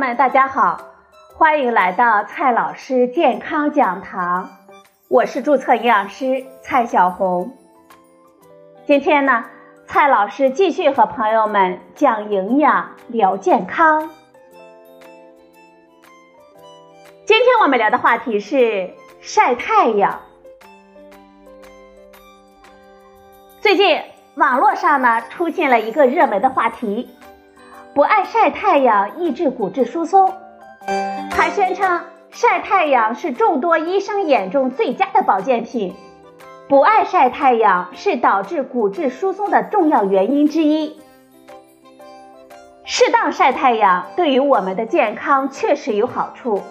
们，大家好，欢迎来到蔡老师健康讲堂，我是注册营养师蔡小红。今天呢，蔡老师继续和朋友们讲营养、聊健康。今天我们聊的话题是晒太阳。最近网络上呢出现了一个热门的话题。不爱晒太阳，抑制骨质疏松，还宣称晒太阳是众多医生眼中最佳的保健品。不爱晒太阳是导致骨质疏松的重要原因之一。适当晒太阳对于我们的健康确实有好处，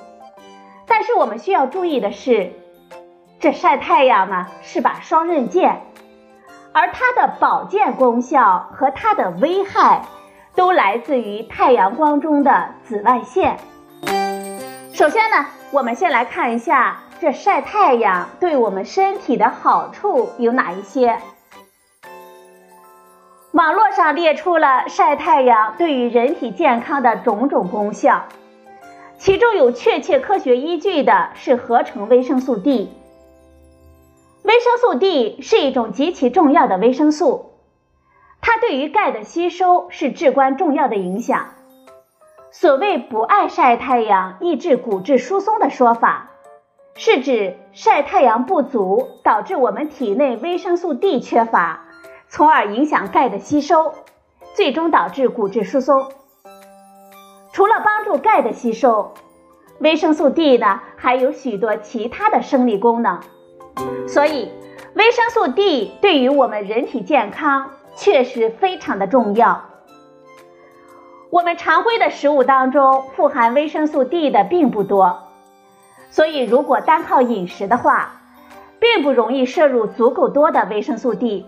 但是我们需要注意的是，这晒太阳呢是把双刃剑，而它的保健功效和它的危害。都来自于太阳光中的紫外线。首先呢，我们先来看一下这晒太阳对我们身体的好处有哪一些。网络上列出了晒太阳对于人体健康的种种功效，其中有确切科学依据的是合成维生素 D。维生素 D 是一种极其重要的维生素。它对于钙的吸收是至关重要的影响。所谓不爱晒太阳、抑制骨质疏松的说法，是指晒太阳不足导致我们体内维生素 D 缺乏，从而影响钙的吸收，最终导致骨质疏松。除了帮助钙的吸收，维生素 D 呢还有许多其他的生理功能。所以，维生素 D 对于我们人体健康。确实非常的重要。我们常规的食物当中富含维生素 D 的并不多，所以如果单靠饮食的话，并不容易摄入足够多的维生素 D。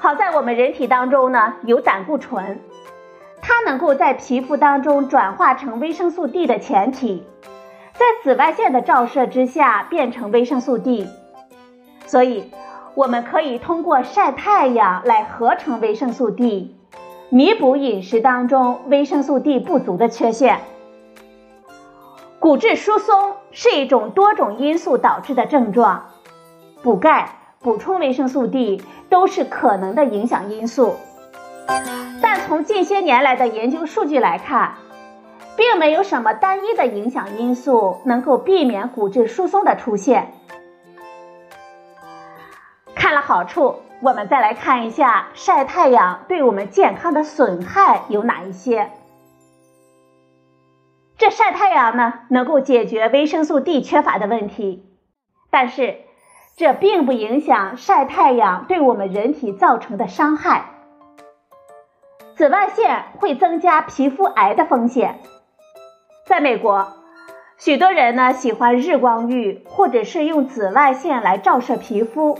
好在我们人体当中呢有胆固醇，它能够在皮肤当中转化成维生素 D 的前体，在紫外线的照射之下变成维生素 D，所以。我们可以通过晒太阳来合成维生素 D，弥补饮食当中维生素 D 不足的缺陷。骨质疏松是一种多种因素导致的症状，补钙、补充维生素 D 都是可能的影响因素。但从近些年来的研究数据来看，并没有什么单一的影响因素能够避免骨质疏松的出现。看了好处，我们再来看一下晒太阳对我们健康的损害有哪一些。这晒太阳呢，能够解决维生素 D 缺乏的问题，但是这并不影响晒太阳对我们人体造成的伤害。紫外线会增加皮肤癌的风险。在美国，许多人呢喜欢日光浴，或者是用紫外线来照射皮肤。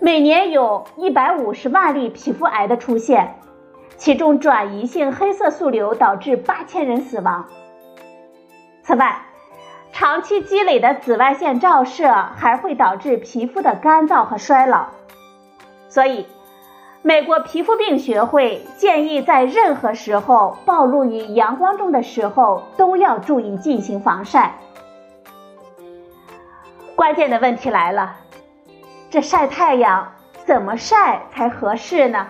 每年有一百五十万例皮肤癌的出现，其中转移性黑色素瘤导致八千人死亡。此外，长期积累的紫外线照射还会导致皮肤的干燥和衰老。所以，美国皮肤病学会建议在任何时候暴露于阳光中的时候都要注意进行防晒。关键的问题来了。这晒太阳怎么晒才合适呢？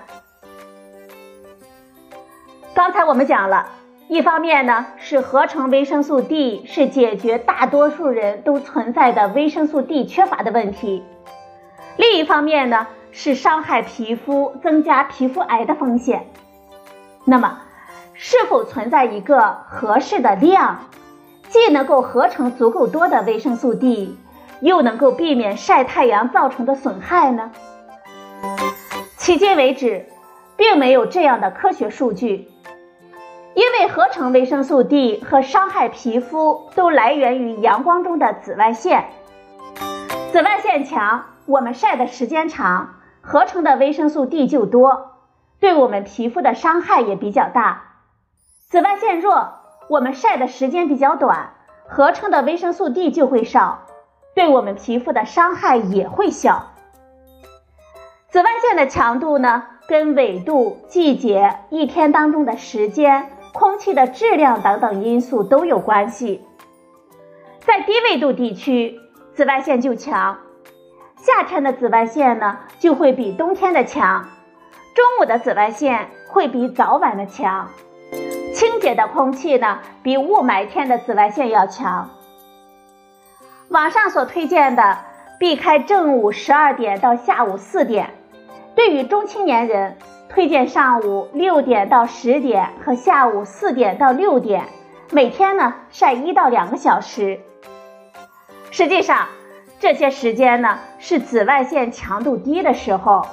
刚才我们讲了，一方面呢是合成维生素 D 是解决大多数人都存在的维生素 D 缺乏的问题，另一方面呢是伤害皮肤、增加皮肤癌的风险。那么，是否存在一个合适的量，既能够合成足够多的维生素 D？又能够避免晒太阳造成的损害呢？迄今为止，并没有这样的科学数据。因为合成维生素 D 和伤害皮肤都来源于阳光中的紫外线，紫外线强，我们晒的时间长，合成的维生素 D 就多，对我们皮肤的伤害也比较大。紫外线弱，我们晒的时间比较短，合成的维生素 D 就会少。对我们皮肤的伤害也会小。紫外线的强度呢，跟纬度、季节、一天当中的时间、空气的质量等等因素都有关系。在低纬度地区，紫外线就强，夏天的紫外线呢就会比冬天的强，中午的紫外线会比早晚的强，清洁的空气呢比雾霾天的紫外线要强。网上所推荐的避开正午十二点到下午四点，对于中青年人推荐上午六点到十点和下午四点到六点，每天呢晒一到两个小时。实际上，这些时间呢是紫外线强度低的时候，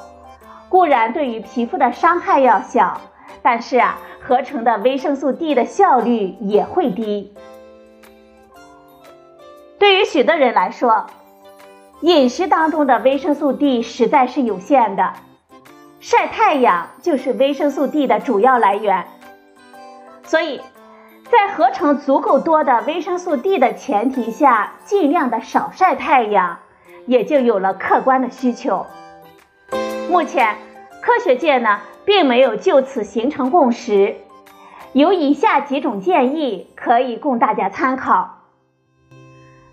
固然对于皮肤的伤害要小，但是啊，合成的维生素 D 的效率也会低。对于许多人来说，饮食当中的维生素 D 实在是有限的，晒太阳就是维生素 D 的主要来源，所以。在合成足够多的维生素 D 的前提下，尽量的少晒太阳，也就有了客观的需求。目前，科学界呢并没有就此形成共识，有以下几种建议可以供大家参考。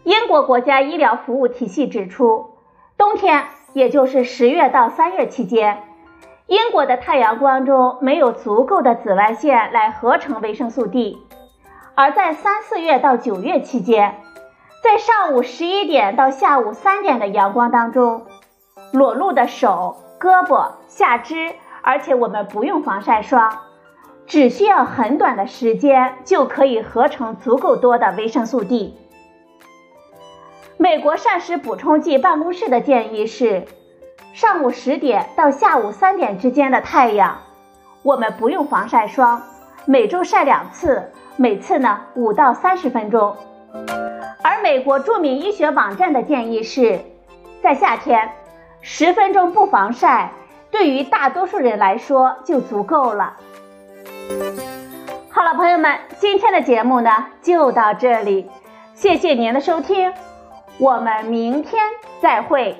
英国国家医疗服务体系指出，冬天，也就是十月到三月期间，英国的太阳光中没有足够的紫外线来合成维生素 D。而在三四月到九月期间，在上午十一点到下午三点的阳光当中，裸露的手、胳膊、下肢，而且我们不用防晒霜，只需要很短的时间就可以合成足够多的维生素 D。美国膳食补充剂办公室的建议是，上午十点到下午三点之间的太阳，我们不用防晒霜，每周晒两次。每次呢五到三十分钟，而美国著名医学网站的建议是，在夏天十分钟不防晒，对于大多数人来说就足够了。好了，朋友们，今天的节目呢就到这里，谢谢您的收听，我们明天再会。